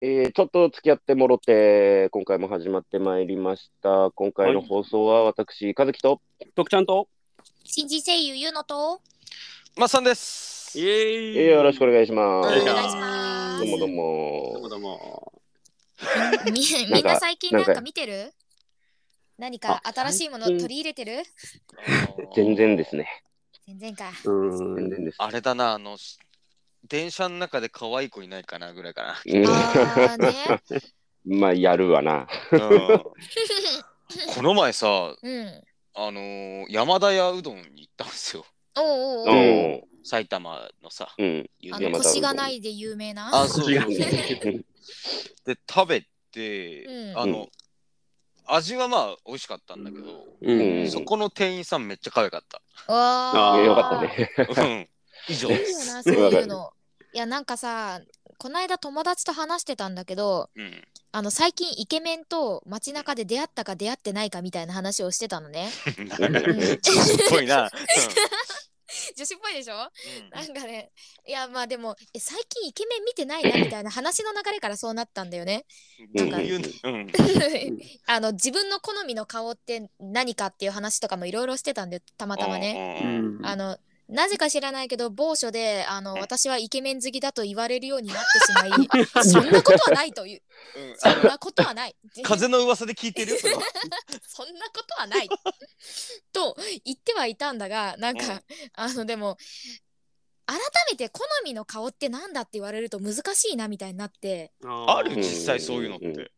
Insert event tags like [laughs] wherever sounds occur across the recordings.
えーちょっと付き合ってもろて、今回も始まってまいりました。今回の放送は私、和樹と、徳ちゃんと新人声優ゆうのとまっさんです。イエーイえーよろしくお願いします。お願いしますどうもどうどうもも。どうもみみんな最近なんか見てる？何か新しいもの取り入れてる？全然ですね。全然か。うーん全然です。あれだな、あの、し電車の中で可愛い子いないかなぐらいかな。うんあーね。[laughs] まあ、やるわな。うんこの前さ、うん。あのー山田屋うどんに行ったんですよ。おうおううおう。ん。埼玉のさ、うん。あの有名な腰がないで有名な？あ、そう腰がそうない [laughs] で、食べて、うんあの、味はまあ美味しかったんだけど、うんうんそこの店員さんめっちゃ可愛かっわあーよかったね。た。うん。以上いいよ。な、そういうの。いや、なんかさ、この間友達と話してたんだけど、うん。あの最近イケメンと街中で出会ったか出会ってないかみたいな話をしてたのね。なんかちょっぽいな。女子っぽいでしょ？うんなんかね、いやまあでもえ最近イケメン見てないなみたいな話の流れからそうなったんだよね。どういう。[laughs] あの自分の好みの顔って何かっていう話とかもいろいろしてたんでたまたまね。あのなぜか知らないけど某所であのうん私はイケメン好きだと言われるようになってしまい [laughs] そんなことはないといううん。そんなことはない。風の噂で聞いてる？よそ [laughs] そんなことはない。と言ってはいたんだがなんか、うん。あのでも改めて好みの顔ってなんだって言われると難しいなみたいになって。あるうん実際そういうのって。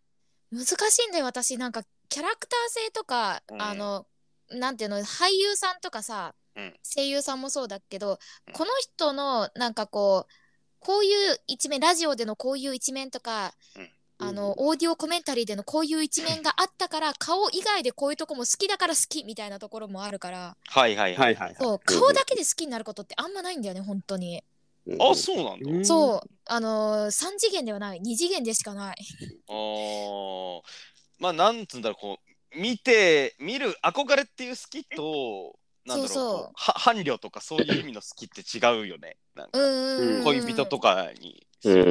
難しいんだよ。私なんかキャラクター性とか、うん。あのなんていうの俳優さんとかさ、うん声優さんもそうだけど、うん。この人のなんかこうこういう一面ラジオでのこういう一面とか、うん。あのオーディオコメンタリーでのこういう一面があったから [laughs] 顔以外でこういうとこも好きだから好きみたいなところもあるからはいはいはい。はいはいそう顔だけで好きになることってあんまないんだよね本当に、あ、そうなんだ。うん。そうあのー、3次元ではない。2次元でしかない。[laughs] あー。まあなんつうんだろうこう見て見る憧れっていう好きとなんだろうそうそう。こうは伴侶とかそういう意味の好きって違うよね。なんかうんうんうん恋人とかに。うんう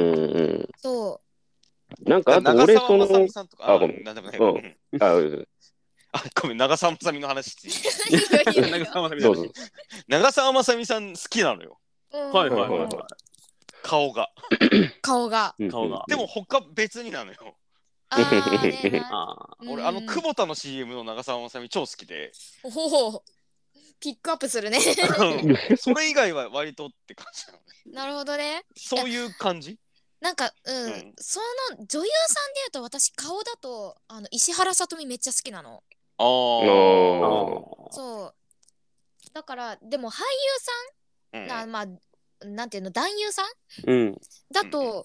ん。そなんか、あと長俺、そ澤まさのみ、さんとかああごめん。なんでもない。うん。うん。あ、うん [laughs] あごめん長澤まさみの話 [laughs] 長澤まさみどうぞ。長澤まさみさん好きなのよ。うん。はいはいはい顔が。顔が。[coughs] い顔が。でも他別になのよ。あーね [laughs] あ俺あの久保田の CM の長澤まさみ超好きで。ピックアップするね。うん。それ以外は割とって感じなのね。なるほどね。そういう感じ？なんかうん、うん。その女優さんで言うと私顔だとあの石原さとみめっちゃ好きなの。ああそう。だからでも俳優うんさん。なまあなんていうの男優さん？うん。だと、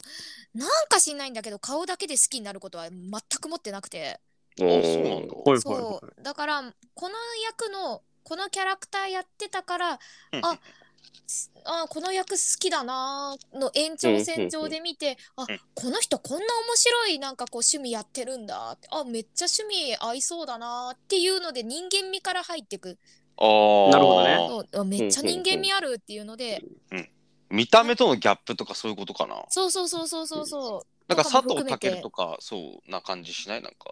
なんか知んないんだけど顔だけで好きになることは全く持ってなくて。そう。だからこの役のこのキャラクターやってたからあすあこの役好きだなーの延長線上で見てあうん。この人こんな面白いなんかこう趣味やってるんだってあめっちゃ趣味合いそうだなーっていうので人間味から入ってく。ああ。なるほどね。めっちゃ人間味あるっていうので。見た目とのギャップとかそういうことかな。そうそうそうそうそう。そうなんか佐藤健とかそうな感じしない？なんか。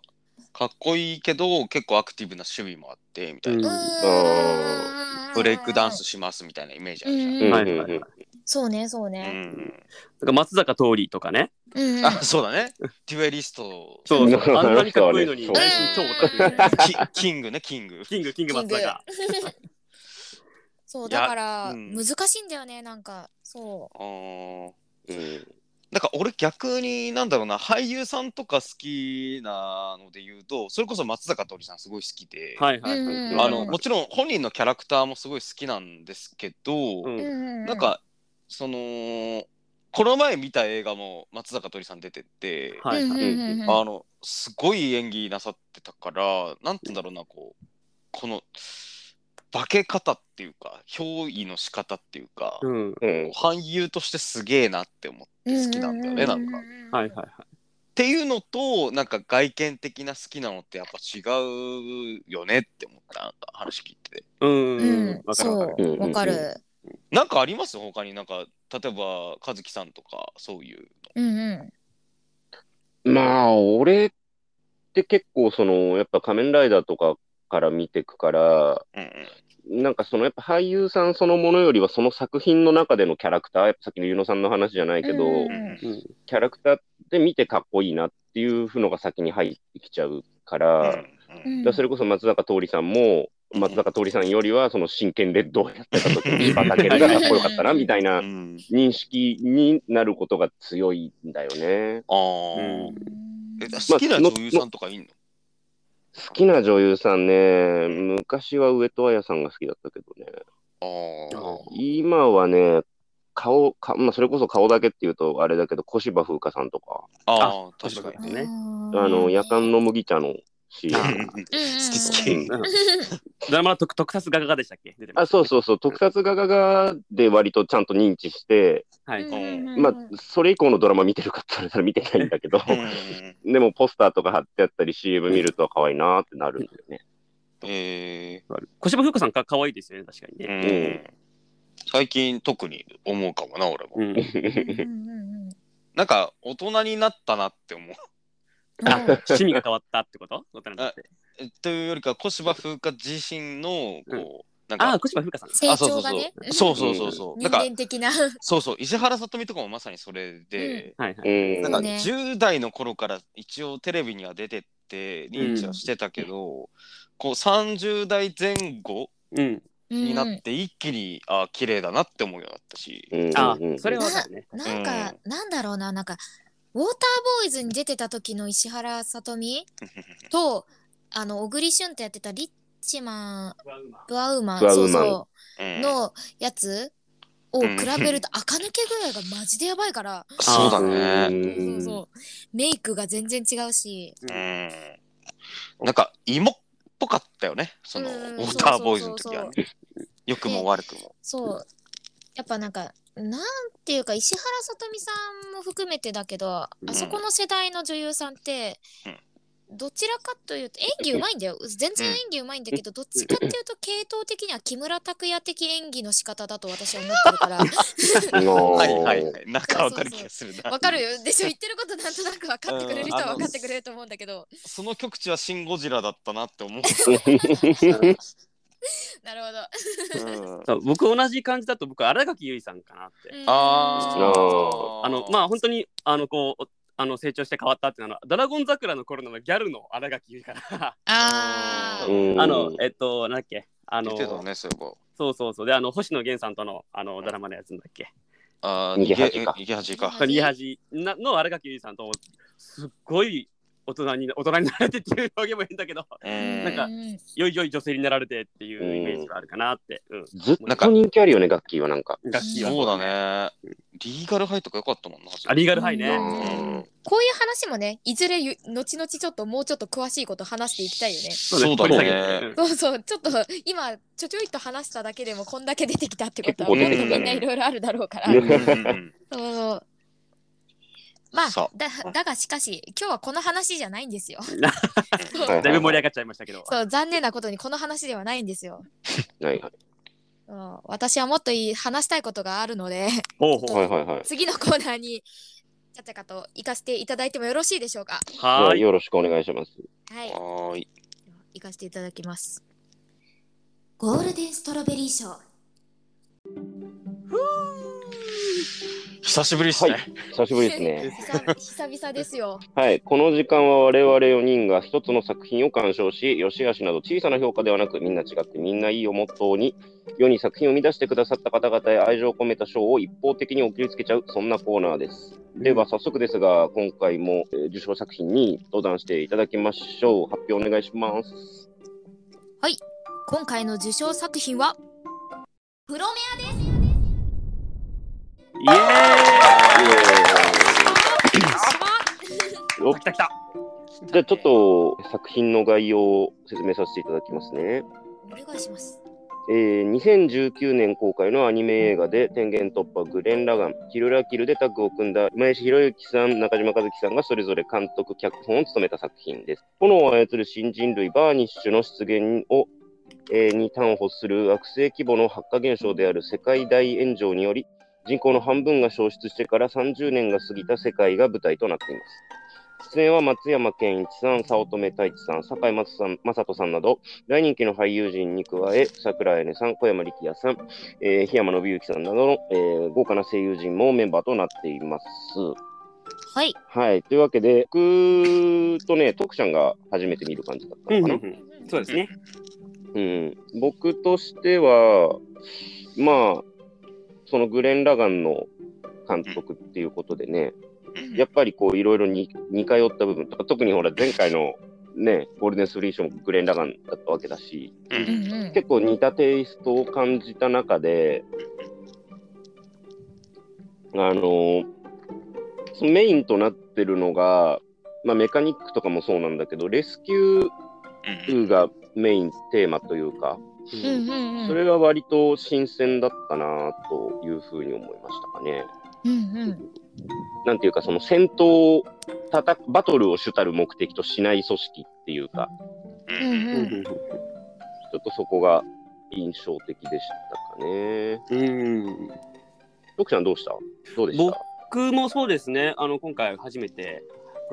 かっこいいけど結構アクティブな趣味もあってみたいな。うーん。ブレイクダンスしますみたいなイメージあるじゃん。うん。うんはいはいはい。そうねそううねん。なんか松坂桃李とかね。あそうだね。デュエリスト。そうそう。[laughs] あんなにかっこいいのに。内心超オタクキキングねキング。キングキング松坂。そうだからうん。難しいんだよねなんか。そあー。うんなんか俺逆になんだろうな俳優さんとか好きなので言うとそれこそ松坂桃李さんすごい好きで、はいはいはい。うんあのもちろん本人のキャラクターもすごい好きなんですけど、うう、うん。なんかそのこの前見た映画も松坂桃李さん出てて、はいはい。あのすごい演技なさってたからなんて言うんだろうなこうこの化け方っていうか憑依の仕方っていうか、うん。うん俳優としてすげえなって思って好きなんだよね、なんか。っはいはいはい。ていうのとなんか外見的な好きなのってやっぱ違うよねって思ったなんか話聞いてて。うん。わかるわかるそうわかるなん。かあります他になん。か例えば和樹さん。とかそういううん。うん。まあ、俺って結構その、やっぱ仮面ライダーとかから見てくから、うん。うんなんかそのやっぱ俳優さんそのものよりはその作品の中でのキャラクター、やっぱさっきのゆのさんの話じゃないけど、うん。うんキャラクターで見てかっこいいなっていうのが先に入ってきちゃうから、うん。らそれこそ松坂桃李さんも、松坂桃李さんよりはその真剣レッドをやってた時にバがかっこよかったなみたいなうん。認識になることが強いんだよね。あー。うん。え好きな女優さんとかいんの？好きな女優さんね、昔は上戸彩さんが好きだったけどね、今はね、顔、かまあ、それこそ顔だけっていうとあれだけど、小芝風花さんとか、あー、確かに。ね。あの、夜間の麦茶のあ好好き好き。う [laughs] んドラマの特特撮画家でしたっけ？出てまあ、すそうそうそう、特撮画がで割とちゃんと認知して、はい。まあ、それ以降のドラマ見てるかって言われたら見てないんだけど、[laughs] でもポスターとか貼ってあったり CM 見ると可愛いなってなるんだよね。え小芝風花さんか可愛いですよね、確かにーね。うん最近特に思うかもな、俺も。うん。うんうんなんか、大人になったなって思う。うんあ、趣味が変わったってこと？大人になって。えというよりか、小芝風花自身の、こう、なんか、あ、小芝風花さん。成あそうそうそう長がね。そうそうそうそう。なん人か、間的な。そうそう、石原さとみとかもまさにそれで、はいはい。うん。なんかね10代の頃から一応テレビには出てって認知はしてたけど、こう30代前後うん。になって一気に、あ綺麗だなって思うようになったし、うんあうん、それはわかるね。なんか、なんだろうな、なんか、ウォーターボーイズに出てた時の石原さとみ？[laughs] と、あの、小栗旬ってやってたリッチマン、ブアウーマン、そうそうう、んのやつを比べると、垢抜け具合がマジでやばいから、[laughs] そうだうね。そうそう。メイクが全然違うし、うん。なんか芋っぽかったよね、その、うんウォーターボーイズの時はね。良くも悪くも。そう。やっぱなんか、なんていうか、石原さとみさんも含めてだけど、あそこの世代の女優さんって、どちらかというと演技うまいんだよ。全然演技うまいんだけど、どっちかっていうと系統的には木村拓哉的演技の仕方だと私は思ってるから。のはいはいはい。なんかわかる気がするな。わかるよでしょ。言ってることなんとなく分かってくれる人は分かってくれると思うんだけど。その極地はシン・ゴジラだったなって思う。[laughs] [laughs] なるほど、僕同じ感じだと僕新垣結衣さんかなって。うん。あー。あのまあ本当にあのこうあの成長して変わったっていうのはドラゴン桜の頃のギャルの新垣結衣からあのえっとなんだっけ？あのね、そういえば。そうそうそう。であの星野源さんとのあのドラマのやつなんだっけ？あ逃げ恥か。逃げ恥か。逃逃げ恥。なの新垣結衣さんとすっごい大人に大人になられてっていう表現も変だけどうんなんかうん良い良い女性になられてっていうイメージがあるかなって、うん、ずっと人気あるよね、ガッキーはなんか。楽器は。そうだね。リーガルハイとか良かったもんな。あリーガルハイね、うん。こういう話もねいずれゆ後々ちょっともうちょっと詳しいこと話していきたいよね。そうだね。て。そうそう。ちょっと今ちょちょいと話しただけでもこんだけ出てきたってことはもっとみんないろいろあるだろうから。ねうん。うん。うんそうそうまあさだだがしかし今日はこの話じゃないんですよ。[laughs] だいぶ盛り上がっちゃいましたけど。そう残念なことにこの話ではないんですよ。はいはい。私はもっといい話したいことがあるのでほうほう。はいはいはい。次のコーナーにちゃっちゃかと行かせていただいてもよろしいでしょうか？はーい。よろしくお願いします。はいはーい。行かせていただきます。ゴールデンストロベリー賞。久しぶりですね。久しぶりですね。久々ですよ。はい。この時間は我々4人が一つの作品を鑑賞し、良し悪しなど小さな評価ではなく、みんな違ってみんないいをモットーに、世に作品を生み出してくださった方々へ愛情を込めた賞を一方的に送りつけちゃう、そんなコーナーです。では早速ですが、今回もえー受賞作品に登壇していただきましょう。発表お願いします。今回の受賞作品はプロメアです。イエーイお来た来た。じゃあちょっと作品の概要を説明させていただきますね。お願いします。えー2019年公開のアニメ映画で天元突破グレン・ラガン、キルラキルでタッグを組んだ今石博之さん、中島和樹さんがそれぞれ監督、脚本を務めた作品です。炎を操る新人類バーニッシュの出現を、えーに端をする惑星規模の発火現象である世界大炎上により、人口の半分が消失してから30年が過ぎた世界が舞台となっています。出演は松山ケンイチさん、早乙女太一さん、坂井雅さん雅人さんなど、大人気の俳優陣に加え、桜井音さん、小山力也さん、えー、檜山信之さんなどの、えー豪華な声優陣もメンバーとなっています。はい。はい。というわけで、僕とね、徳ちゃんが初めて見る感じだったのかな。そうですね。うん、僕としては、まあ、そのグレン・ラガンの監督っていうことでね、やっぱりこういろいろに似通った部分とか、特にほら前回のね、ゴールデンスフリーションもグレン・ラガンだったわけだし。結構似たテイストを感じた中で、あのそのメインとなってるのが、まあ、メカニックとかもそうなんだけど、レスキュうんーがメインテーマというか、うんうんうん。それが割と新鮮だったなというふうに思いましたかね。うんうん。なんていうか、その戦闘をたたバトルを主たる目的としない組織っていうか、うんうん。ちょっとそこが印象的でしたかね。うん。徳ちゃんどうした？どうでした？僕もそうですね。あの、今回初めて、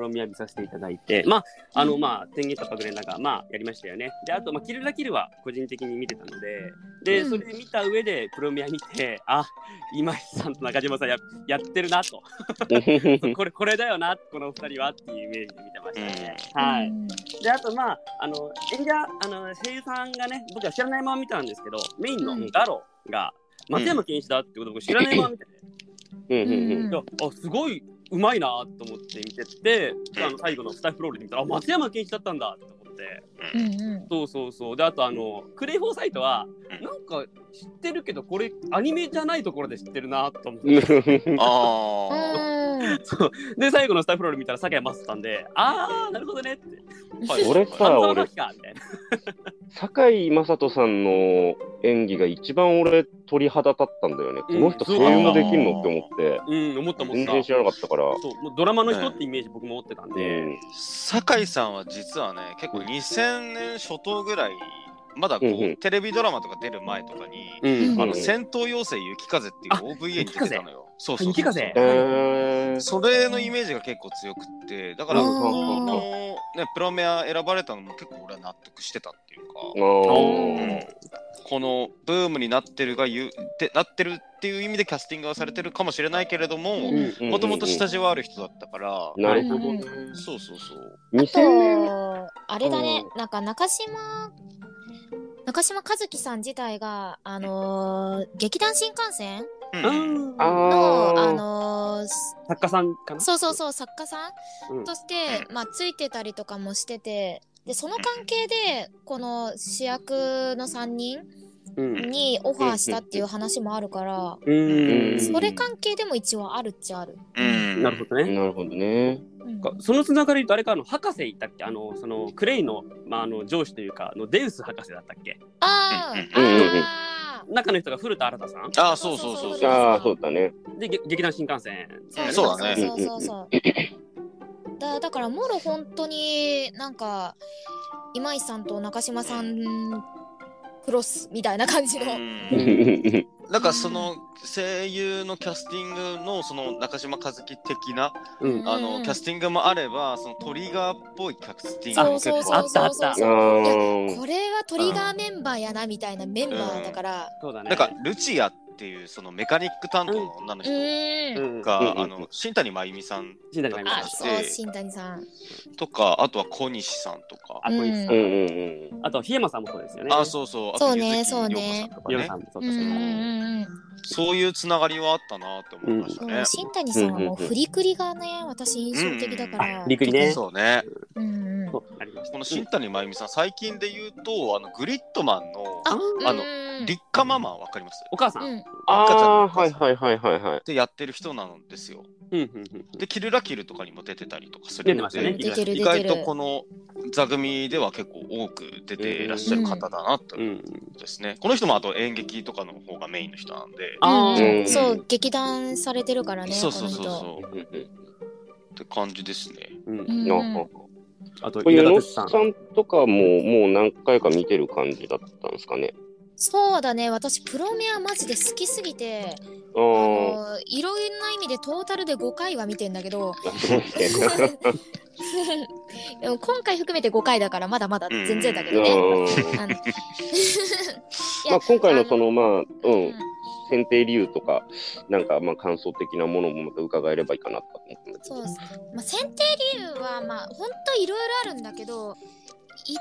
プロミア見させていただいて、まあ、あの、まあ、天元とかグレンラが、まあ、やりましたよね。で、あと、まあ、キルラキルは個人的に見てたので、で、それ見た上で、プロミア見て、あ、今井さんと中島さんややってるなと。これ、これだよな、この二人はっていうイメージで見てましたね。はい。で、あと、まあ、あの、演者、あの、声優さんがね、僕は知らないまま見たんですけど、メインのガロが、松山健一だってことを僕知らないまま見てて、うんうんうんあすごいうまいなと思って見てて、あの最後のスタッフロールで見たら、あ松山健一だったんだって思って、うんうん。そうそうそう。で、あと、あの、クレイフォーサイトは、なんか知ってるけど、これ、アニメじゃないところで知ってるなと思って。[laughs] あうんそうで、最後のスタッフロール見たら、酒井雅さんで、あー、なるほどねって。あ。はい俺さ俺直樹かみたいな。堺井雅人さんの演技が一番俺鳥肌立ったんだよね。この人うん声優もできるのって思って、うん、思った思った。全然知らなかったから。そうもうドラマの人ってイメージ僕も持ってたんうで、ん酒井さんは実はね結構2000年初頭ぐらいまだこう、うんうん。テレビドラマとか出る前とかに、うんあのうん戦闘妖精雪風っていうあ OVA に出てたのよ。そうそうそう雪風？えー。それのイメージが結構強くってだからうんこの、ね、プロメア選ばれたのも結構俺は納得してたっていうか、うん。このブームになってるがゆってなってるっていう意味でキャスティングはされてるかもしれないけれどもうんもともと下地はある人だったから、なるほどね。そうそうそう。2000年。と、あれだね、なんか中島、中島和樹さん自体が、あのー劇団新幹線？うん。あの、ーあのー作家さんかな？そうそうそう、作家さうん。んとして、まあ、ついてたりとかもしてて、で、その関係で、この主役の3人うんにオファーしたっていう話もあるから、うん。それ関係でも一応あるっちゃある。うん。なるほどね。なるほどね。うん。かそのつながり誰かの博士いたっけ？あのそのクレイの,、まあ、あの上司というかあのデウス博士だったっけ？あーうんうんうん。あー。中の人が古田新太さん。ああ、そうそうそうそう。ああ、そうだね。でげ劇団新幹線。そうそうだねそう。そうそう。だだからもろ本当になんか今井さんと中島さんクロスみたいな感じの。うん。[laughs] なんかその声優のキャスティングのその中島和樹的なうん。あうん。のキャスティングもあればそのトリガーっぽいキャスティング。も結構あったあったこれはトリガーメンバーやなみたいなメンバーだから。そうだね。なんかルチアっていうそのメカニック担当の女のう人ー。ん。うんあの新谷真由美さん新谷真由美あ、さんそう、新谷さん。とかあとは小西さんとか。あ小西さうん。んうん。うん。あと檜山さんもそうですよね。あそうそう。あとそうね柚木そうね。涼子さんとかね。そううんう。んだしうんうん。そういうつながりはあったなって思いましたね。そう新谷さんはもうフリクリがね、私印象的だから。フリクリね。そうね。うんこの新谷真由美さん最近で言うとあのグリッドマンのあ、あのうん。立花ママわかります？お母さん、うん。ああ、はいはいはいはいはい。でやってる人なんですよ。うんうんうん。で、キルラキルとかにも出てたりとかするので、意外とこの座組では結構多く出ていらっしゃる方だなとですね。この人もあと演劇とかの方がメインの人なんで、あー。うん。そう、劇団されてるからね、そうそうそうこそうって感じですね。うん。あとこれ、稲田野さんとかももう何回か見てる感じだったんですかね。そうだね、私、プロメアマジで好きすぎて、あのいろんな意味でトータルで5回は見てんだけど、[laughs] でも今回含めて5回だからまだまだ全然だけどね。[laughs] まあ、今回のその、まあ、う、うん選定理由とか、なんか、まあ、感想的なものもまた伺えればいいかなと思ったんだけど。そうです。まあ、選定理由はまあ本当いろいろあるんだけど一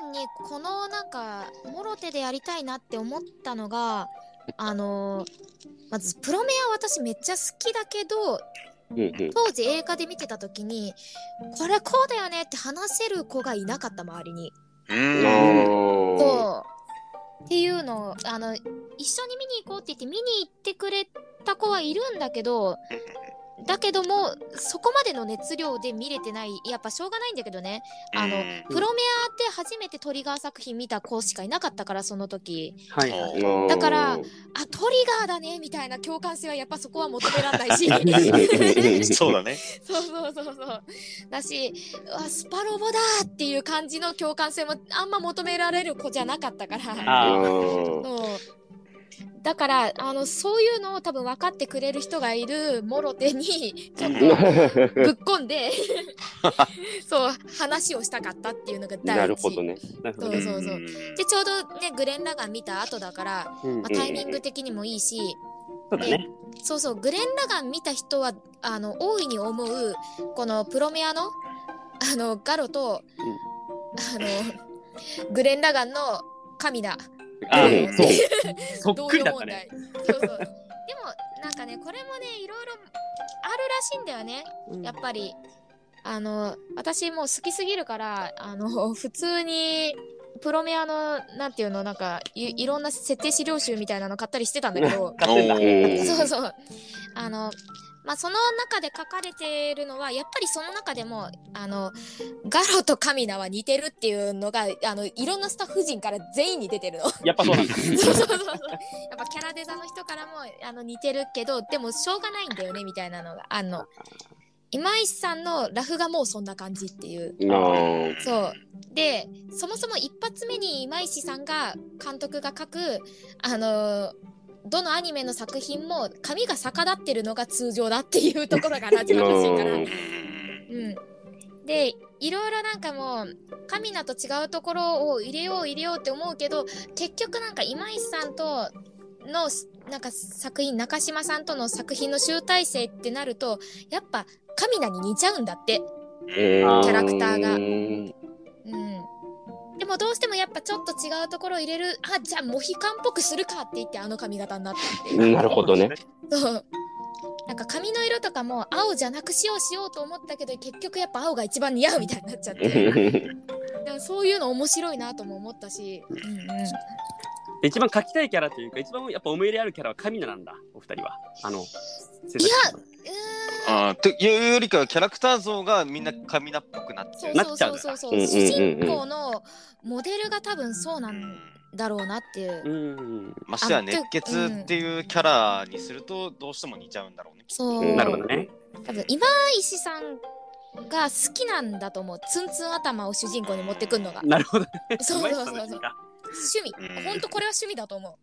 番にこのなんかモロテでやりたいなって思ったのがあのまずプロメア私めっちゃ好きだけど。当時映画で見てた時にこれこうだよねって話せる子がいなかった周りに。そうっていうのをあの一緒に見に行こうって言って見に行ってくれた子はいるんだけどだけどもそこまでの熱量で見れてないやっぱしょうがないんだけどね。あのうん。プロメアって初めてトリガー作品見た子しかいなかったからその時。はい。だからあトリガーだねみたいな共感性はやっぱそこは求められないし。[laughs] [laughs] そうだね。そうそうそうそう。だしスパロボだっていう感じの共感性もあんま求められる子じゃなかったから。あだからあのそういうのを多分分かってくれる人がいるモロテに [laughs] ちょっとぶっ込んで [laughs] そう話をしたかったっていうのが第一なるほどね。そうそうそう。でちょうどねグレン・ラガン見た後だから、うん。まあ、タイミング的にもいいし、そうだね。そうそうグレン・ラガン見た人はあの大いに思うこのプロメアのあのガロと、あのグレン・ラガンの神だあうん。そう。そっ同くり様問題だったね。そうそう。でもなんかねこれもねいろいろあるらしいんだよね。やっぱり。あの私もう好きすぎるからあの [laughs] 普通にプロメアのなんていうのなんかいいろんな設定資料集みたいなの買ったりしてたんだけど。買ってんだ。うんそうそう。あのまあその中で書かれてるのはやっぱりその中でもあのガロとカミナは似てるっていうのがあのいろんなスタッフ陣から全員に出てるの。やっぱそうなんだ。[laughs] そうそうそうそうやっぱキャラデザの人からもあの似てるけどでもしょうがないんだよねみたいなのがあんの今石さんのラフがもうそんな感じっていうそうでそもそも一発目に今石さんが監督が書くあのどのアニメの作品も髪が逆立ってるのが通常だっていうところが始まるいからうん。うん、でいろいろなんかもうカミナと違うところを入れよう入れようって思うけど結局なんか今石さんとのなんか作品中島さんとの作品の集大成ってなるとやっぱカミナに似ちゃうんだって、キャラクターが。うんうん、でもどうしてもやっぱちょっと違うところを入れるあじゃあモヒカンっぽくするかって言ってあの髪型になったっていう。なるほどね。そう。なんか髪の色とかも青じゃなくしようしようと思ったけど結局やっぱ青が一番似合うみたいになっちゃって。でもそういうの面白いなとも思ったし、うんうん、一番描きたいキャラというか、一番やっぱ思い入れあるキャラはカミナなんだ、お二人は。あの、いいやうあーというよりかはキャラクター像がみんな髪なっぽくなっちゃう。そうそうそうそう主うんだ人公のモデルが多分そうなんだろうなっていう、うん。ましてや熱血っていうキャラにするとどうしても似ちゃうんだろうね。そう、うんなるほどね。多分今石さんが好きなんだと思うツンツン頭を主人公に持ってくんのがなるほどね。そうそうそうそう趣味。うん。ほんとこれは趣味だと思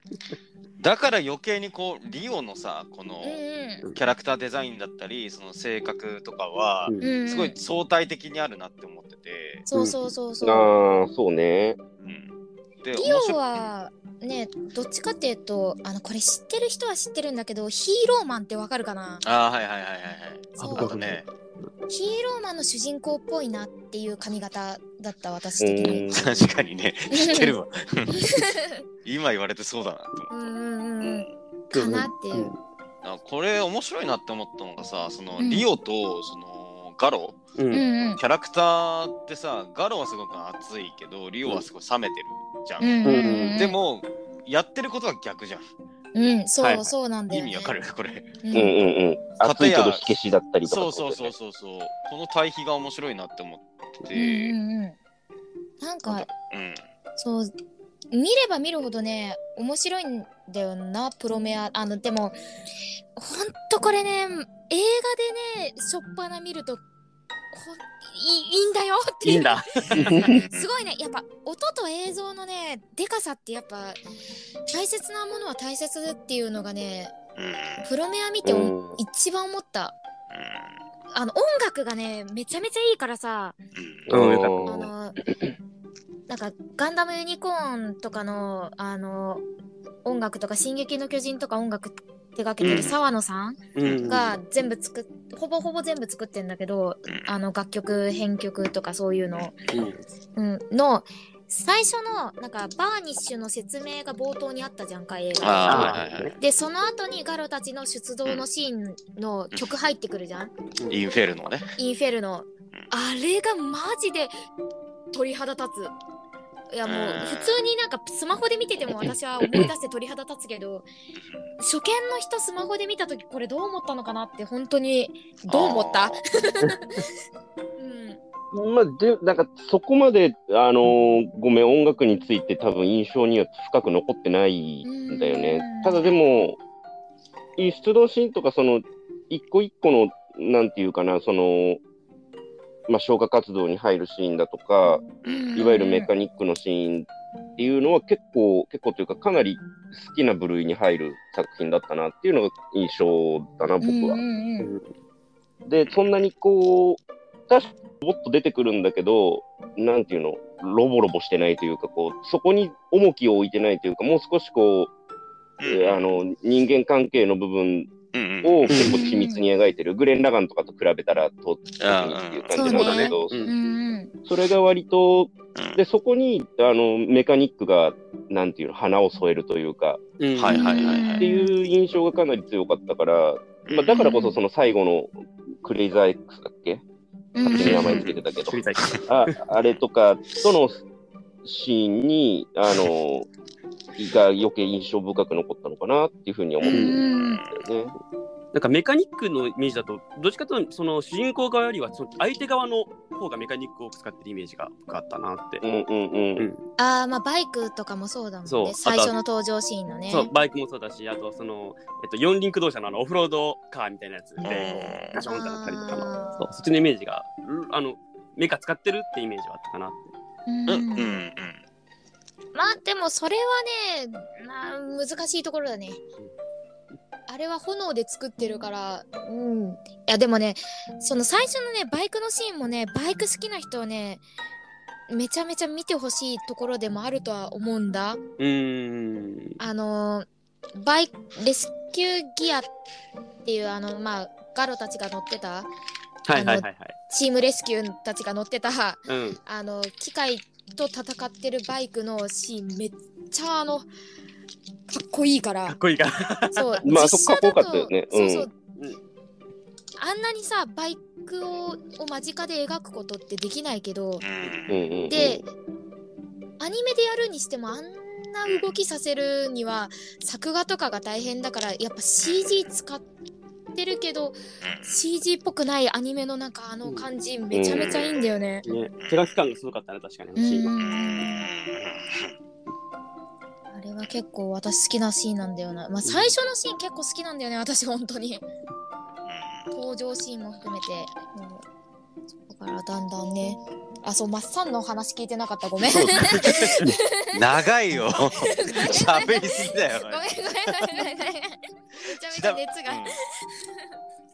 だから余計にこうリオのさこのうキャラクターデザインだったりその性格とかはうん。うんすごい相対的にあるなって思ってて、そうそうそうそう。ああ、そうね。うん、でリオ面白い。はねどっちかっていうとあのこれ知ってる人は知ってるんだけどヒーローマンってわかるかな？あーはいはいはいはいはい。そう僕はねヒーローマンの主人公っぽいなっていう髪型だった私的に。確かにね。知ってるわ。[laughs] 今言われてそうだなと思うんうんうんうん。う、かなっていう。あこれ面白いなって思ったのがさそのうん。リオとそのガロ。う。うんキャラクターってさガロはすごく熱いけどリオはすごい冷めてるじゃんうん。でもやってることは逆じゃんうんそう、はいはいそうなんだよ、ね。意味わかる？これううんんうんうん。熱いけど火消しだったりとか。そうそうそうそうそうこの対比が面白いなって思ってて、うんうんうん。なんかうんそう見れば見るほどね面白いんだよなプロメアあのでもほんとこれね映画でねしょっぱな見るとほんいいんだよって。いういいんだ。[laughs] すごいね。やっぱ音と映像のねでかさってやっぱ大切なものは大切っていうのがねうん。プロメア見てうん。一番思った。あの音楽がねめちゃめちゃいいからさうん。あのなんかガンダムユニコーンとかのあの音楽とか「進撃の巨人」とか音楽手掛けてるうん。沢野さんうん。が全部作っほぼほぼ全部作ってんだけどあの楽曲編曲とかそういうの、うん。うん、の最初のなんかバーニッシュの説明が冒頭にあったじゃんか映画でその後にガロたちの出動のシーンの曲入ってくるじゃん。インフェルノね。インフェルノ。あれがマジで鳥肌立ついやもううん。普通になんかスマホで見てても [laughs] 私は思い出して鳥肌立つけど初見の人スマホで見た時これどう思ったのかなって本当にどう思った？あ [laughs] うん。まあ、で、なんか、そこまで、あのーごめん、音楽について多分印象には深く残ってないんだよね。うん。ただでも、出動シーンとか、その、一個一個の、なんていうかな、その、まあ、消火活動に入るシーンだとか、うんいわゆるメカニックのシーンっていうのは結構、結構というか、かなり好きな部類に入る作品だったなっていうのが印象だな、僕は。で、そんなにこう、確かにもっと出てくるんだけど、なんていうの、ロボロボしてないというか、こう、そこに重きを置いてないというか、もう少しこう、えーあの、人間関係の部分を結構緻密に描いてる、グレン・ラガンとかと比べたら、と、っていう感じなんだけど、うんうんうん。それが割と、うん。で、そこに、あの、メカニックが、なんていうの、花を添えるというか、うん。はいはいはいはい。っていう印象がかなり強かったから、まあ、だからこそその最後のクレイザー X だっけ？うん。勝手に名前つけてたけど。ああれとかとのシーンに、あの、が余計印象深く残ったのかなっていうふうに思ってるんだよね。なんかメカニックのイメージだと、どっちかというとその主人公側よりはその相手側の方がメカニックを使ってるイメージが深かったなって。うんうんうん。うん。ああまあバイクとかもそうだもんそうね最初の登場シーンのね。そう、バイクもそうだし、あとその、えっと、四輪駆動車のあのオフロードカーみたいなやつで、ガションってなったりとかの、そうそっちのイメージが、うんあの、メカ使ってるってイメージはあったかなって。うん。うんうんうんまあでもそれはね、まあ、難しいところだね。あれは炎で作ってるから、うん。いやでもね、その最初のね、バイクのシーンもね、バイク好きな人はね、めちゃめちゃ見てほしいところでもあるとは思うんだ。うーん。あのーバイレスキューギアっていうあのまあガロたちが乗ってたはいはいはいはい。チームレスキューたちが乗ってたうん。あの機械と戦ってるバイクのシーンめっちゃあのかっこいいか。からっこいいから。そう [laughs] まあ実写だそっかっこよかったよねそうそう、うんあんなにさバイクをを間近で描くことってできないけどうんうんうんうん。でアニメでやるにしてもあんな動きさせるには作画とかが大変だからやっぱ CG 使ってるけど CG っぽくないアニメのなんかあの感じめちゃめちゃいいんだよね。ね、手書き感がすごかったね、確かに。あのシーンはうんうんうんあれは結構私好きなシーンなんだよな。まあ最初のシーン結構好きなんだよね私本当に。登場シーンも含めて。もうそこからだんだんね。あそうマッサンの話聞いてなかったごめん。[laughs] 長いよ。[laughs] 喋りすぎだよ。ごめんごめんごめんごちゃめちゃ熱が。うん [laughs]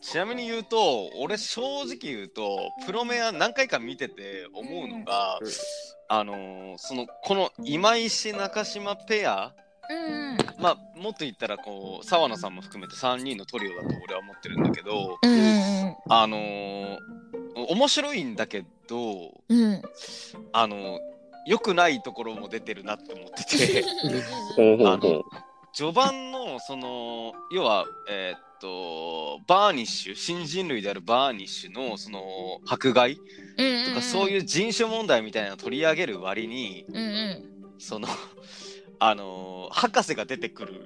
ちなみに言うと俺正直言うとプロメア何回か見てて思うのが、うんあのーそのこの今石中島ペアうんうん。まあもっと言ったらこう沢野さんも含めて3人のトリオだと俺は思ってるんだけどうんうんあのー面白いんだけどうん。うん。あのー良くないところも出てるなって思ってて [laughs] あの序盤のその要はえーっとバーニッシュ新人類であるバーニッシュのその迫害うんとかそうういう人種問題みたいなのを取り上げる割にん。うんうん。その [laughs] あのー博士が出てくる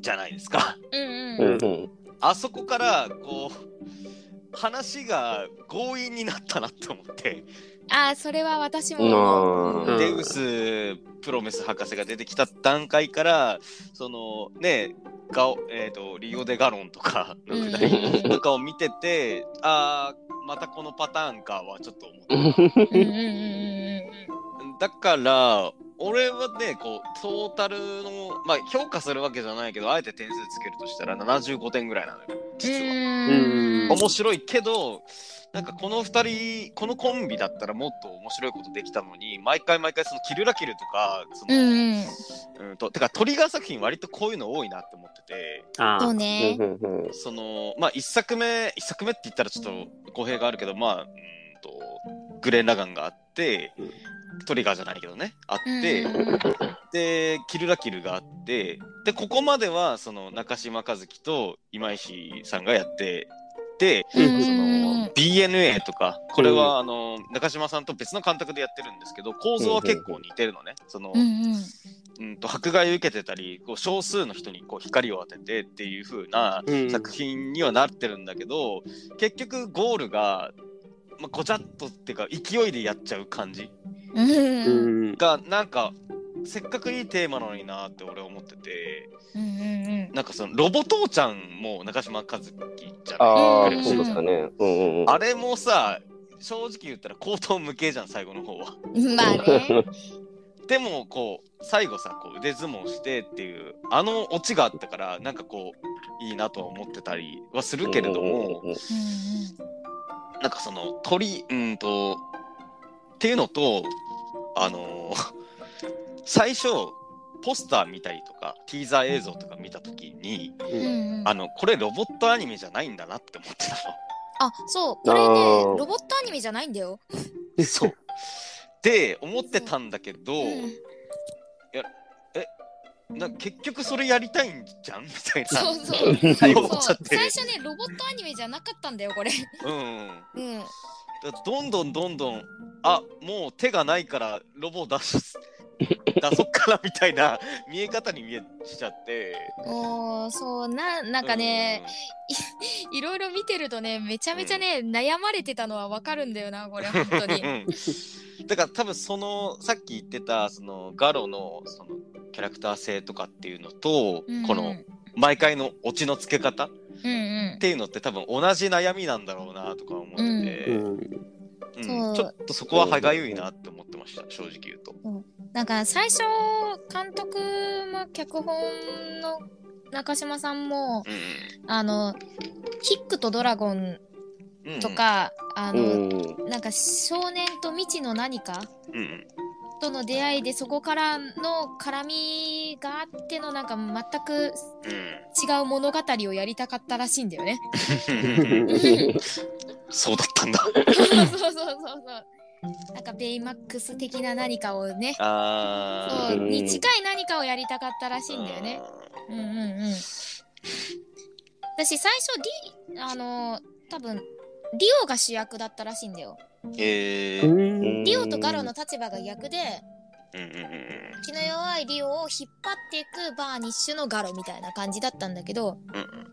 じゃないですか。うんううんん。うんあそこからこう話が強引になったなって思って、ああそれは私もデウスプロメス博士が出てきた段階からそのねガオ、えー、とリオデガロンとかのくだりとかを見てて、あーまたこのパターンかはちょっと思って。ーうんうんうんうん。だから俺はねこうトータルのまあ評価するわけじゃないけどあえて点数つけるとしたら75点ぐらいなのよ実は。うん面白いけどなんかこの2人このコンビだったらもっと面白いことできたのに毎回毎回そのキルラキルとかその、うんうんうんとてかトリガー作品割とこういうの多いなって思っててああ。そうねそのまあ1作目1作目って言ったらちょっと語弊があるけどまあうんとグレン・ラガンがあってうんトリガーじゃないけどね。あっうんて、うんでキルラキルがあってでここまではその中島和樹と今石さんがやってて、うんその BNA とかこれはあの中島さんと別の監督でやってるんですけど構造は結構似てるのね。そのうんと迫害を受けてたりこう少数の人にこう光を当ててっていう風なうん。作品にはなってるんだけど、結局ゴールが、まあ、ごちゃっとっていうか勢いでやっちゃう感じ。がなんかせっかくいいテーマなのになって俺思っててうんうんなんかそのロボ父ちゃんも中島和樹じゃああ、ないそうですかね。うんうんうん。あれもさ正直言ったら口頭無形じゃん最後の方は。うんまあね [laughs] でもこう最後さこう腕相撲してっていうあのオチがあったからなんかこういいなとは思ってたりはするけれども、うんうんうんなんかその鳥うんとっていうのとあの [laughs] 最初ポスター見たりとかティーザー映像とか見た時にうんあのこれロボットアニメじゃないんだなって思ってたあそう。これねロボットアニメじゃないんだよ。の。[laughs] そう。で思ってたんだけど、うんな結局それやりたいんじゃん？[laughs] みたいな。そうそう。そう。最初ねロボットアニメじゃなかったんだよこれ。うん。うん。だどんどんどんどんあもう手がないからロボ出す出そっからみたいな見え方に見えしちゃって。おーそうななんかね、[laughs] いろいろ見てるとねめちゃめちゃね、悩まれてたのはわかるんだよなこれ [laughs] 本当に。うんだから多分そのさっき言ってたそのガロのそのキャラクター性とかっていうのと、うんこの毎回のオチのつけ方っうんうん。ていうのって多分同じ悩みなんだろうなとか思ってて、うん。うん。ちょっとそこは歯がゆいなって思ってました正直言うと。なんか最初監督も脚本の中島さんもうんあのキックとドラゴンうんと、か、あうの、んなんか少年と未知の何かうんうんとの出会いでそこからの絡みがあってのなんか全く違う物語をやりたかったらしいんだよね。うん、そうだったんだ。そうそうそうそう。なんかベイマックス的な何かをね、あーそうに近い何かをやりたかったらしいんだよね。うんうんうん。私最初リあの多分リオが主役だったらしいんだよ。えーうんリオとガロの立場が逆で気の弱いリオを引っ張っていくバーニッシュのガロみたいな感じだったんだけど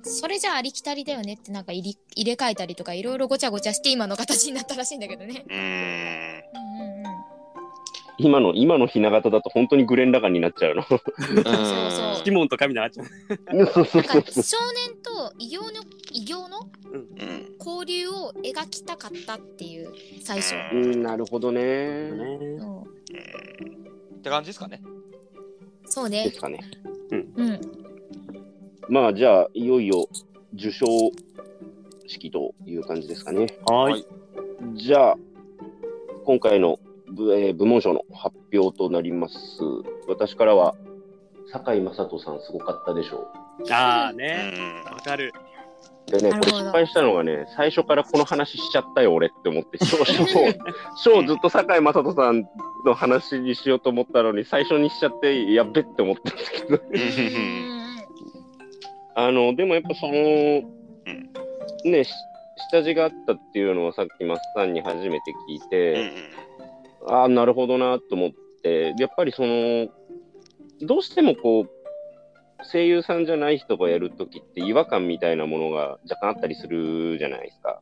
それじゃありきたりだよねってなんか入り入れ替えたりとかいろいろごちゃごちゃして今の形になったらしいんだけどね。うーんうんうんうん。今の、今のひな形だと本当にグレン・ラガンになっちゃうの。そうそうシモンと神のあっちゃう。そうそうなんそうか [laughs] 少年と異形の異形のうん交流を描きたかったっていう最初。うん、なるほどね。ねそうって感じですかね。そうね。ですかね。うん。まあ、じゃあ、いよいよ受賞式という感じですかね。はい。じゃあ、今回の部,、えー部門賞の発表となります。私からは、堺雅人さんすごかったでしょああうね。んわかる。う。でね、なるほどこれ失敗したのがね、最初からこの話しちゃったよ、俺って思って、賞、賞、賞ずっと堺雅人さんの話にしようと思ったのに、最初にしちゃって、やっべって思ったんですけど、あの、でもやっぱその、ね、し下地があったっていうのをさっきマスさんに初めて聞いて、ああ、なるほどなと思って、やっぱりその、どうしてもこう、声優さんじゃない人がやるときって違和感みたいなものが若干あったりするじゃないですか。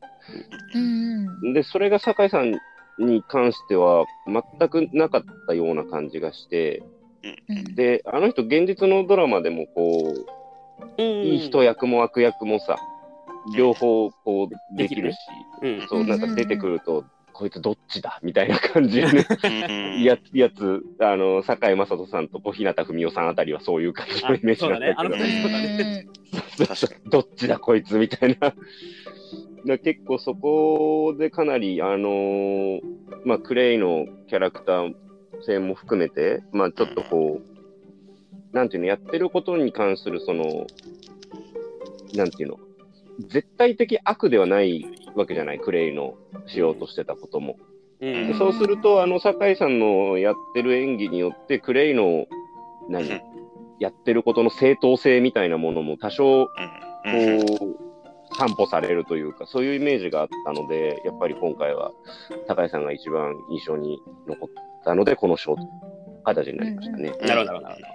うんうん。で、それが酒井さんに関しては全くなかったような感じがして、うんで、あの人現実のドラマでもこう、いい人役も悪役もさ、両方こうできるし、うん。そう、なんか出てくると、こいつどっちだみたいな感じでね。うん [laughs] ややつ、あの、坂井雅人さんと小日向文世さんあたりはそういう感じのイメージだね。あのなんだけど、ね。[laughs] どっちだこいつみたいな。だ結構そこでかなり、あのーまあ、クレイのキャラクター性も含めて、まあ、ちょっとこう、なんていうの、やってることに関する、その、なんていうの、絶対的悪ではないわけじゃない、クレイのしようとしてたことも。うん。でそうすると、あの、酒井さんのやってる演技によって、クレイの、何、うん。やってることの正当性みたいなものも多少、うん。こう、担保されるというか、そういうイメージがあったので、やっぱり今回は、高井さんが一番印象に残ったので、この賞と形になりましたね。うんなるほど、なるほど。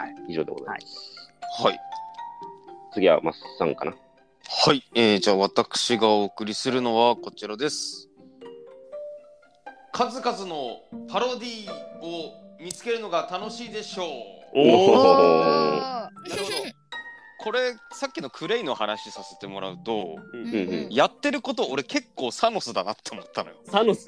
はい、以上でございます。はい。次は、マッサンかな。はい、えー、じゃあ私がお送りするのはこちらです。数々のパロディを見つけるのが楽しいでしょう。おおなるほど。これさっきのクレイの話させてもらうと、うんうんうん。やってること俺結構サノスだなって思ったのよ。サノス？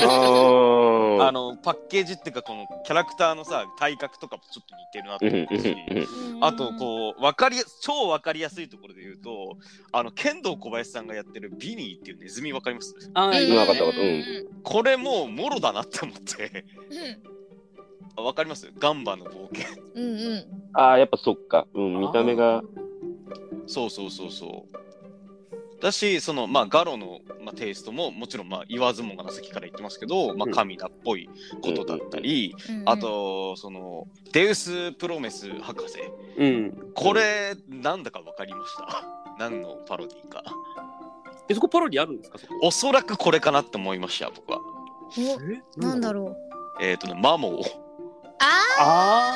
あのパッケージっていうかこのキャラクターのさ体格とかもちょっと似てるなとうん思ったし。うんうんあとこう分かりや超分かりやすいところで言うとあの剣道小林さんがやってるビニーっていうネズミ分かります？あうんこれもうもろだなって思ってうあ分かりますガンバの冒険。んうんうん。あー、やっぱそっか。うん、見た目が。そうそうそうそう。だしそのまあガロの、まあ、テイストももちろんまあ言わずもがなさっきから言ってますけど、まあ、神だっぽいことだったり、うんあとそのデウス・プロメス博士。うん。これなんだか分かりました？[laughs] 何のパロディか。え、そこパロディあるんですか？おそらくこれかなって思いました僕は。おなんだろう。ろう。えっ、ー、とねマモーあ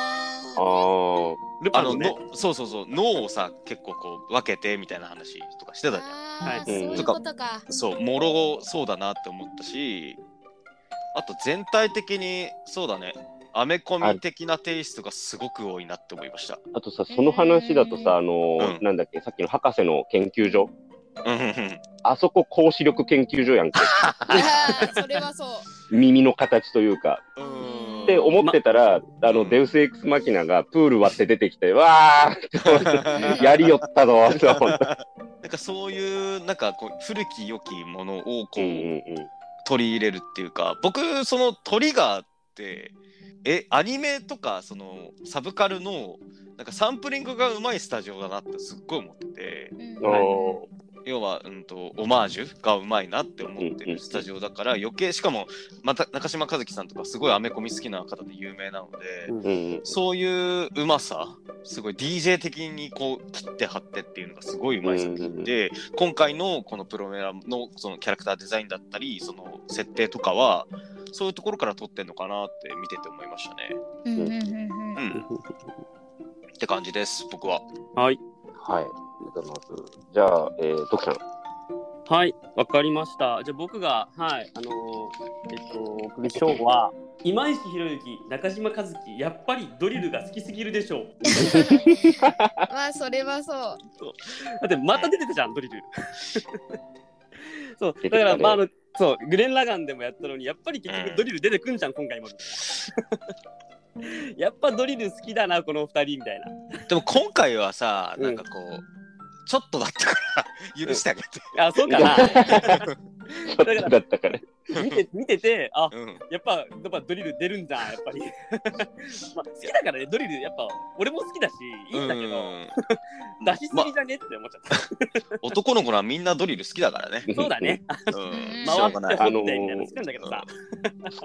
あ。ルパンのね。のそうそうそう。脳をさ結構こう分けてみたいな話とかしてたじゃん。はい。そういうことか。そうもろそうだなって思ったしあと全体的にそうだね。アメコミ的なテイストがすごく多いなって思いました。あとさ、その話だとさ、あのーうん。なんだっけ、さっきの博士の研究所？うんうんうん。あそこ高視力研究所やんけ。[laughs] それはそう。耳の形というか。うーんって思ってたら、あの、うん。デウスエクスマキナがプール割って出てきて、わー [laughs] やりよったぞ、と思った。[laughs] なんかそういうなんかこう古き良きものをこう、うんうん取り入れるっていうか僕そのトリガーってえアニメとかそのサブカルのなんかサンプリングがうまいスタジオだなってすっごい思ってて。うん。うん。お要は、うん、とオマージュがうまいなって思ってるスタジオだから余計しかもまた中島和樹さんとかすごいアメコミ好きな方で有名なので、うんーうんそういううまさすごい DJ 的にこう切って貼ってっていうのがすごいうまい作品で、今回のこのプロメラのそのキャラクターデザインだったりその設定とかはそういうところから撮ってんのかなって見てて思いましたね。うんうんうんうんうん、って感じです僕は。はい。はい。ありがとうございます。じゃあ、えー、徳さん。はい、わかりました。じゃあ僕が、はい、あのーえっと、お送りしようは、今石博之、中島和樹、やっぱりドリルが好きすぎるでしょう。まあそれはそうだってまた出てたじゃん、ドリル。[laughs] そう、だから、まあ、あの、そう、グレン・ラガンでもやったのに、やっぱり結うん局ドリル出てくんじゃん、今回も。[laughs] やっぱドリル好きだな、この二人みたいな。でも今回はさうんなんかこう、ちょっとだったから許してあげて。あ、そうかな。ちょっとだったから。見て見てて、あ、うんやっぱ、やっぱドリル出るんじゃん、やっぱり。[laughs] まあ、好きだからね、ドリル、やっぱ、俺も好きだし、いいんだけど、うん出しすぎじゃねって思っちゃった。男の子らみんなドリル好きだからね。[laughs] そうだね。うん、しょ回うがない。って掘ってみたいなの好きなんだけどさ。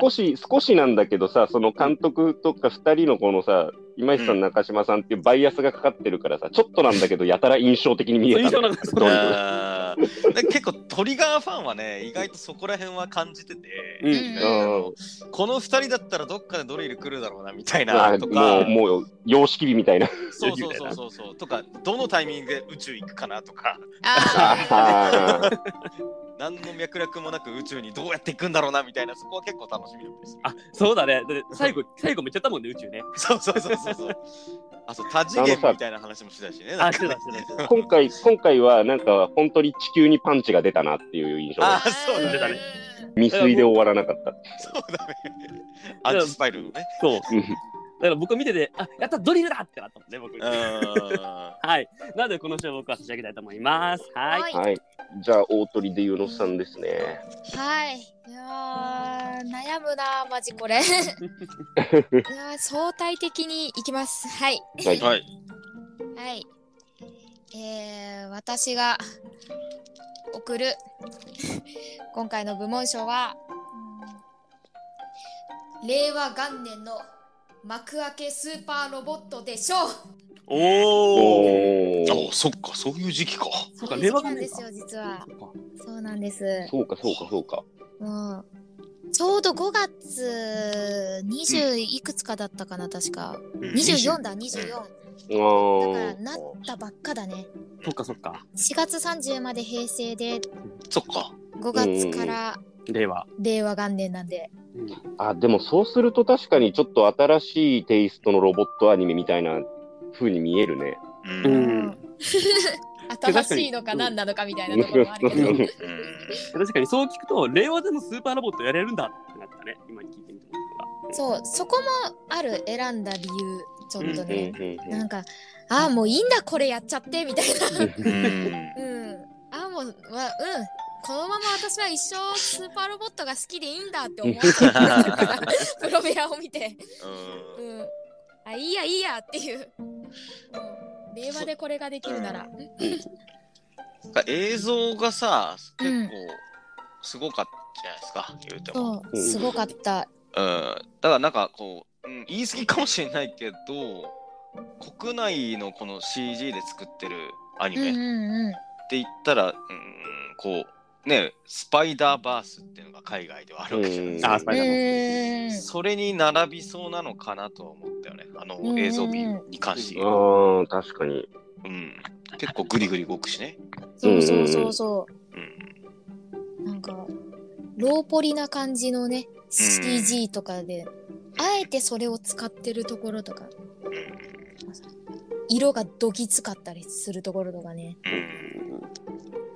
少し、少しなんだけどさ、その監督とか二人のこのさ、今石さん、中島さんっていうバイアスがかかってるからさ、ちょっとなんだけど、やたら印象的に見えたの。印象なんかドリルあーで結構トリガーファンはね意外とそこら辺は感じてて、この2人だったらどっかでドリル来るだろうなみたいあなとかもう、もう、様式美みたいな。そうそうそうそうそうとかどのタイミングで宇宙行くかなとかああー何の脈絡もなく宇宙にどうやって行くんだろうなみたいなそこは結構楽しみなんですよあ、そうだね。だ最後、最後めっちゃったもんね、宇宙ね。そうそうそうそうそう [laughs] あそう多次元みたいな話もしてたしねなあ、んかねしてた、してたしてた。今回、今回はなんか本当に地球にパンチが出たなっていう印象あ。そうだねだね未遂で終わらなかった。そうだね。アンチスパイルね。そう。だうんから僕見てて、あやったドリルだってなったもんね、僕。うん。[laughs] はい。なので、この賞を僕は差し上げたいと思います。はい。はいはい。じゃあ、大鳥でゆのさんですね。はい。いやー、悩むな、マジこれ。[laughs] いやー、相対的にいきます。はい。はい。はい。はい。えー、私が送る今回の部門賞は、うん令和元年の幕開けスーパーロボットでしょうおお。あ、そっか、そういう時期か。そうか、そう令和元年かなんですよ、実は。そうなんです。そうか、そうか、そうか。もうちょうど5月20いくつかだったかな、確か。24だ、24。あだかーら、なったばっかだね。そっかそっか。4月30まで平成で、そっか。5月から令和。令和元年なんで。うんあ、でもそうすると確かにちょっと新しいテイストのロボットアニメみたいな風に見えるね。う。うんん。[laughs] 新しいのか何なのかみたいなところもあるけど。うん確かにそう聞くと、令和でもスーパーロボットやれるんだってなったね。今聞いてみてそう、そこもある、選んだ理由、ちょっとうんね。うんなんか、ああ、もういいんだ、これやっちゃって、みたいな。うん。うん。ああ、もう、わうん。このまま私は一生スーパーロボットが好きでいいんだって思っちゃったから、プロベアを見て。うんうん。あ、いいや、いいやっていう。うん令和でこれができるなら。映像がさ、うん結構すごかったじゃないですか、言うても。すごかった。うん。だからなんかこう、うん、言い過ぎかもしれないけど、国内のこの CG で作ってるアニうんうメってんうん。言ったら、うん、こう、ね、スパイダーバースっていうのが海外ではあるわけじゃない。ですか。あスパイダーマンうーんそれに並びそうなのかなとは思ったよね、あのうん映像美に関してあ言う。ー確かに。うん、結構グリグリ動くしね。そうそうそうそう。なんか、ローポリな感じのね、CG とかで、あえてそれを使ってるところとか、色がどぎつかったりするところとかね、うん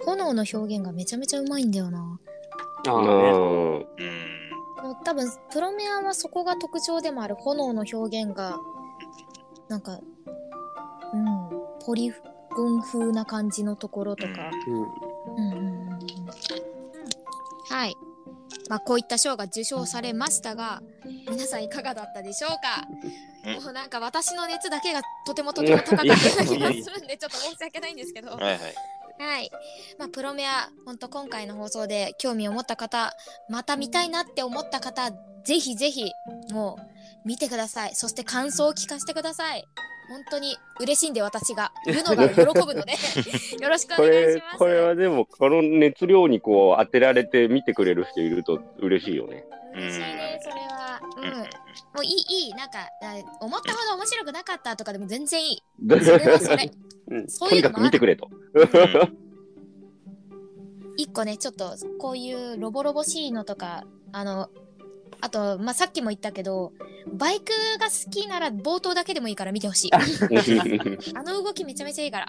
炎の表現がめちゃめちゃうまいんだよな。ああうんもう多分、プロメアはそこが特徴でもある炎の表現が、なんか、うん、ポリゴン風な感じのところとか、うんうんうんうんうんはい。まあ、こういった賞が受賞されましたが、皆さんいかがだったでしょうか？うんもうなんか私の熱だけがとてもとても高かったような気がするんで、ちょっと申し訳ないんですけど。はいはい。はい。まあ、プロメア、本当今回の放送で興味を持った方、また見たいなって思った方、ぜひぜひ、もう、見てください。そして感想を聞かせてください。本当に嬉しいんで私が言うのが喜ぶので [laughs] よろしくおこ願いれします。これはでもこの熱量にこう当てられて見てくれる人いると嬉しいよね。嬉しいね、それは。う。うんんもういい、いい、なんか、あ思ったほど面白くなかったとかでも全然いい。とそれはそれ。うんそういうの見てくれと。一個ね、ちょっと、こういうロボロボしいのとか、あの、あと、まあ、さっきも言ったけど、バイクが好きなら冒頭だけでもいいから見てほしい。[laughs] あの動きめちゃめちゃいいから。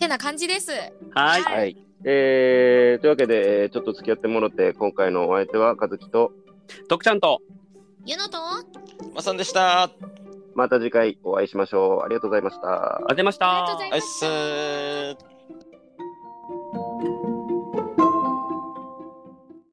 てな感じです。はい。はい。えー、というわけで、えーちょっと付き合ってもらって、今回のお相手は和樹と、徳ちゃんと。ゆのとまさんでした。あまた次回お会いしましょう。ありがとうございましたあ。りがとうございました。ありがとうございました。